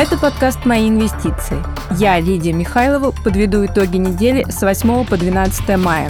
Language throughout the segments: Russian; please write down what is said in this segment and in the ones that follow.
Это подкаст «Мои инвестиции». Я, Лидия Михайлова, подведу итоги недели с 8 по 12 мая.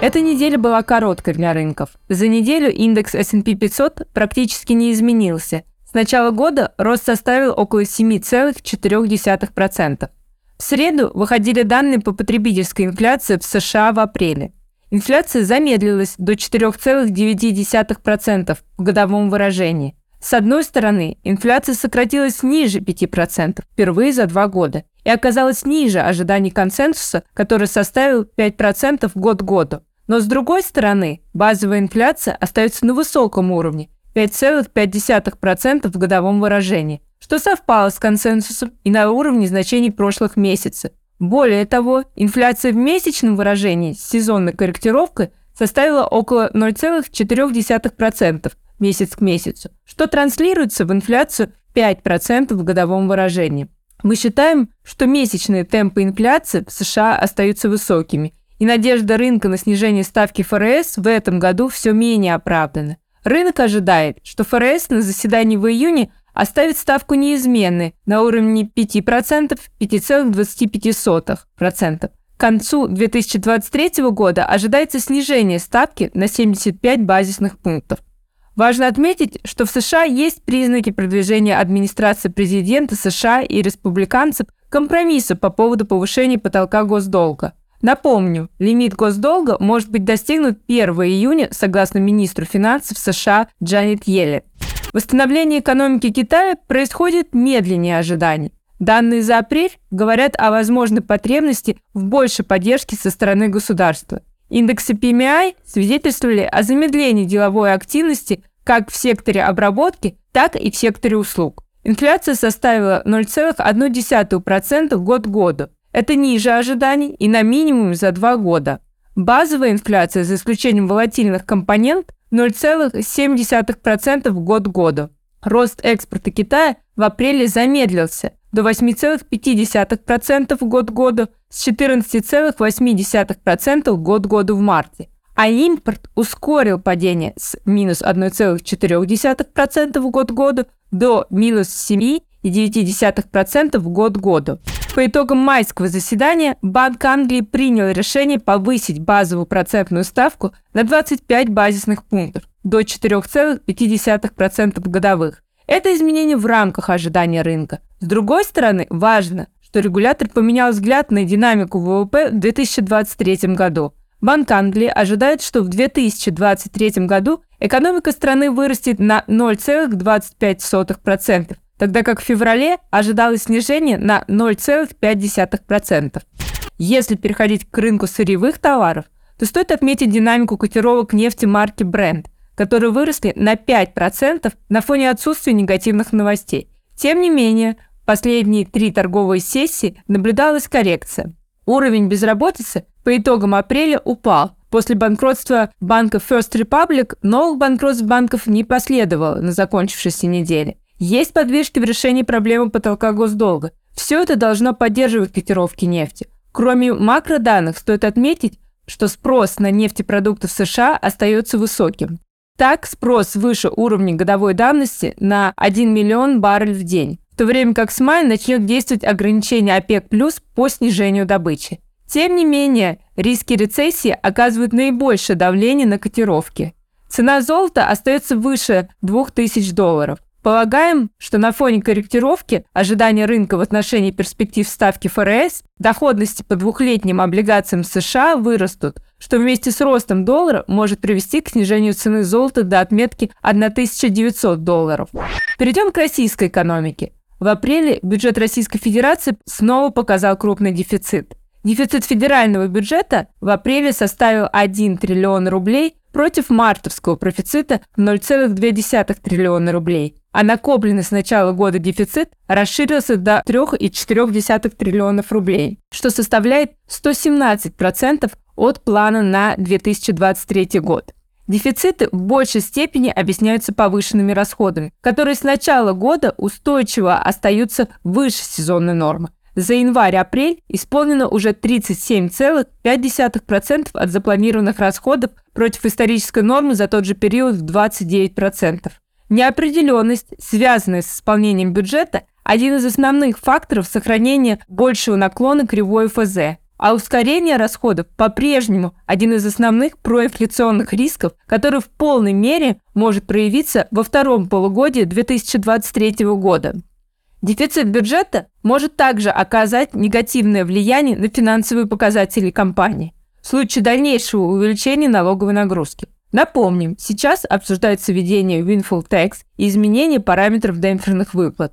Эта неделя была короткой для рынков. За неделю индекс S&P 500 практически не изменился. С начала года рост составил около 7,4%. В среду выходили данные по потребительской инфляции в США в апреле. Инфляция замедлилась до 4,9% в годовом выражении. С одной стороны, инфляция сократилась ниже 5% впервые за два года и оказалась ниже ожиданий консенсуса, который составил 5% год году. Но с другой стороны, базовая инфляция остается на высоком уровне 5,5% в годовом выражении, что совпало с консенсусом и на уровне значений прошлых месяцев. Более того, инфляция в месячном выражении с сезонной корректировкой составила около 0,4% месяц к месяцу, что транслируется в инфляцию 5% в годовом выражении. Мы считаем, что месячные темпы инфляции в США остаются высокими, и надежда рынка на снижение ставки ФРС в этом году все менее оправдана. Рынок ожидает, что ФРС на заседании в июне оставит ставку неизменной на уровне 5% 5,25%. К концу 2023 года ожидается снижение ставки на 75 базисных пунктов. Важно отметить, что в США есть признаки продвижения администрации президента США и республиканцев компромисса по поводу повышения потолка госдолга. Напомню, лимит госдолга может быть достигнут 1 июня согласно министру финансов США Джанет Йеллен. Восстановление экономики Китая происходит медленнее ожиданий. Данные за апрель говорят о возможной потребности в большей поддержке со стороны государства. Индексы PMI свидетельствовали о замедлении деловой активности как в секторе обработки, так и в секторе услуг. Инфляция составила 0,1% год к году. Это ниже ожиданий и на минимуме за два года. Базовая инфляция, за исключением волатильных компонент, 0,7% год к году. Рост экспорта Китая в апреле замедлился до 8,5% год к году с 14,8% год к году в марте а импорт ускорил падение с минус 1,4% в год году до минус 7,9% в год году. По итогам майского заседания Банк Англии принял решение повысить базовую процентную ставку на 25 базисных пунктов до 4,5% годовых. Это изменение в рамках ожидания рынка. С другой стороны, важно, что регулятор поменял взгляд на динамику ВВП в 2023 году – Банк Англии ожидает, что в 2023 году экономика страны вырастет на 0,25%, тогда как в феврале ожидалось снижение на 0,5%. Если переходить к рынку сырьевых товаров, то стоит отметить динамику котировок нефти марки Brent, которые выросли на 5% на фоне отсутствия негативных новостей. Тем не менее, в последние три торговые сессии наблюдалась коррекция. Уровень безработицы по итогам апреля упал. После банкротства банка First Republic новых банкротств банков не последовало на закончившейся неделе. Есть подвижки в решении проблемы потолка госдолга. Все это должно поддерживать котировки нефти. Кроме макроданных, стоит отметить, что спрос на нефтепродукты в США остается высоким. Так, спрос выше уровня годовой давности на 1 миллион баррель в день, в то время как с мая начнет действовать ограничение ОПЕК+, по снижению добычи. Тем не менее, риски рецессии оказывают наибольшее давление на котировки. Цена золота остается выше 2000 долларов. Полагаем, что на фоне корректировки ожидания рынка в отношении перспектив ставки ФРС доходности по двухлетним облигациям США вырастут, что вместе с ростом доллара может привести к снижению цены золота до отметки 1900 долларов. Перейдем к российской экономике. В апреле бюджет Российской Федерации снова показал крупный дефицит. Дефицит федерального бюджета в апреле составил 1 триллион рублей против мартовского профицита 0,2 триллиона рублей, а накопленный с начала года дефицит расширился до 3,4 триллионов рублей, что составляет 117% от плана на 2023 год. Дефициты в большей степени объясняются повышенными расходами, которые с начала года устойчиво остаются выше сезонной нормы. За январь-апрель исполнено уже 37,5% от запланированных расходов против исторической нормы за тот же период в 29%. Неопределенность, связанная с исполнением бюджета, один из основных факторов сохранения большего наклона кривой ФЗ, а ускорение расходов по-прежнему один из основных проинфляционных рисков, который в полной мере может проявиться во втором полугодии 2023 года. Дефицит бюджета может также оказать негативное влияние на финансовые показатели компании в случае дальнейшего увеличения налоговой нагрузки. Напомним, сейчас обсуждается введение Windfall Tax и изменение параметров демпферных выплат.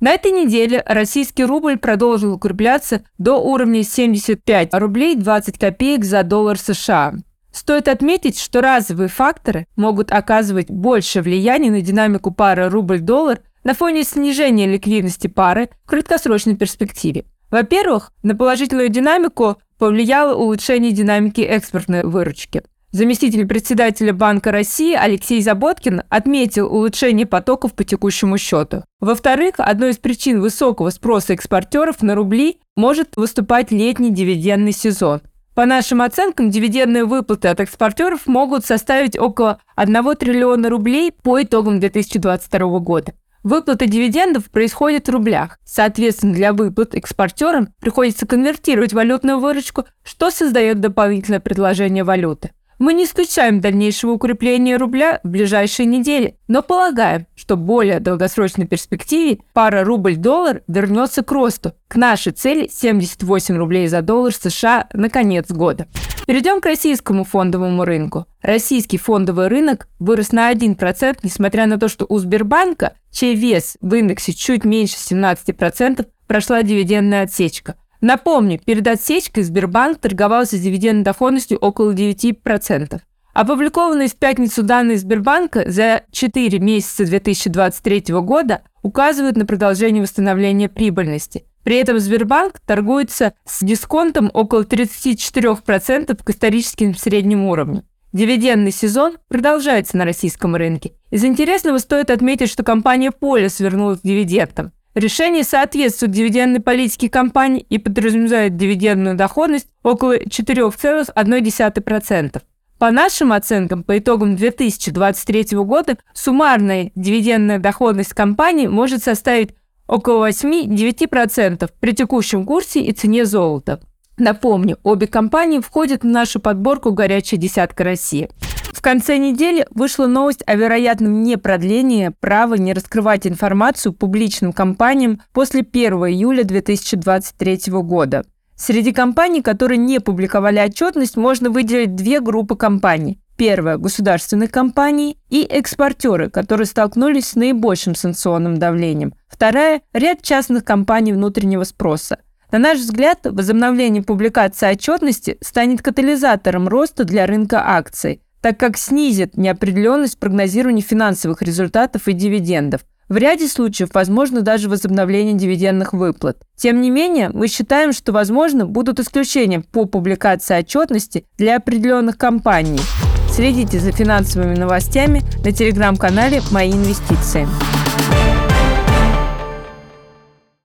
На этой неделе российский рубль продолжил укрепляться до уровня 75 рублей 20 копеек за доллар США. Стоит отметить, что разовые факторы могут оказывать большее влияние на динамику пары рубль-доллар на фоне снижения ликвидности пары в краткосрочной перспективе. Во-первых, на положительную динамику повлияло улучшение динамики экспортной выручки. Заместитель председателя Банка России Алексей Заботкин отметил улучшение потоков по текущему счету. Во-вторых, одной из причин высокого спроса экспортеров на рубли может выступать летний дивидендный сезон. По нашим оценкам, дивидендные выплаты от экспортеров могут составить около 1 триллиона рублей по итогам 2022 года. Выплаты дивидендов происходят в рублях. Соответственно, для выплат экспортерам приходится конвертировать валютную выручку, что создает дополнительное предложение валюты. Мы не исключаем дальнейшего укрепления рубля в ближайшие недели, но полагаем, что в более долгосрочной перспективе пара рубль-доллар вернется к росту, к нашей цели 78 рублей за доллар США на конец года. Перейдем к российскому фондовому рынку. Российский фондовый рынок вырос на 1%, несмотря на то, что у Сбербанка, чей вес в индексе чуть меньше 17%, прошла дивидендная отсечка – Напомню, перед отсечкой Сбербанк торговался дивидендной доходностью около 9%. Опубликованные в пятницу данные Сбербанка за 4 месяца 2023 года указывают на продолжение восстановления прибыльности. При этом Сбербанк торгуется с дисконтом около 34% к историческим средним уровням. Дивидендный сезон продолжается на российском рынке. Из интересного стоит отметить, что компания Полис вернулась к дивидендам. Решение соответствует дивидендной политике компании и подразумевает дивидендную доходность около 4,1%. По нашим оценкам, по итогам 2023 года суммарная дивидендная доходность компании может составить около 8-9% при текущем курсе и цене золота. Напомню, обе компании входят в нашу подборку «Горячая десятка России». В конце недели вышла новость о вероятном непродлении права не раскрывать информацию публичным компаниям после 1 июля 2023 года. Среди компаний, которые не публиковали отчетность, можно выделить две группы компаний. Первая – государственные компании и экспортеры, которые столкнулись с наибольшим санкционным давлением. Вторая – ряд частных компаний внутреннего спроса. На наш взгляд, возобновление публикации отчетности станет катализатором роста для рынка акций – так как снизит неопределенность прогнозирования финансовых результатов и дивидендов. В ряде случаев возможно даже возобновление дивидендных выплат. Тем не менее, мы считаем, что возможно будут исключения по публикации отчетности для определенных компаний. Следите за финансовыми новостями на телеграм-канале «Мои инвестиции».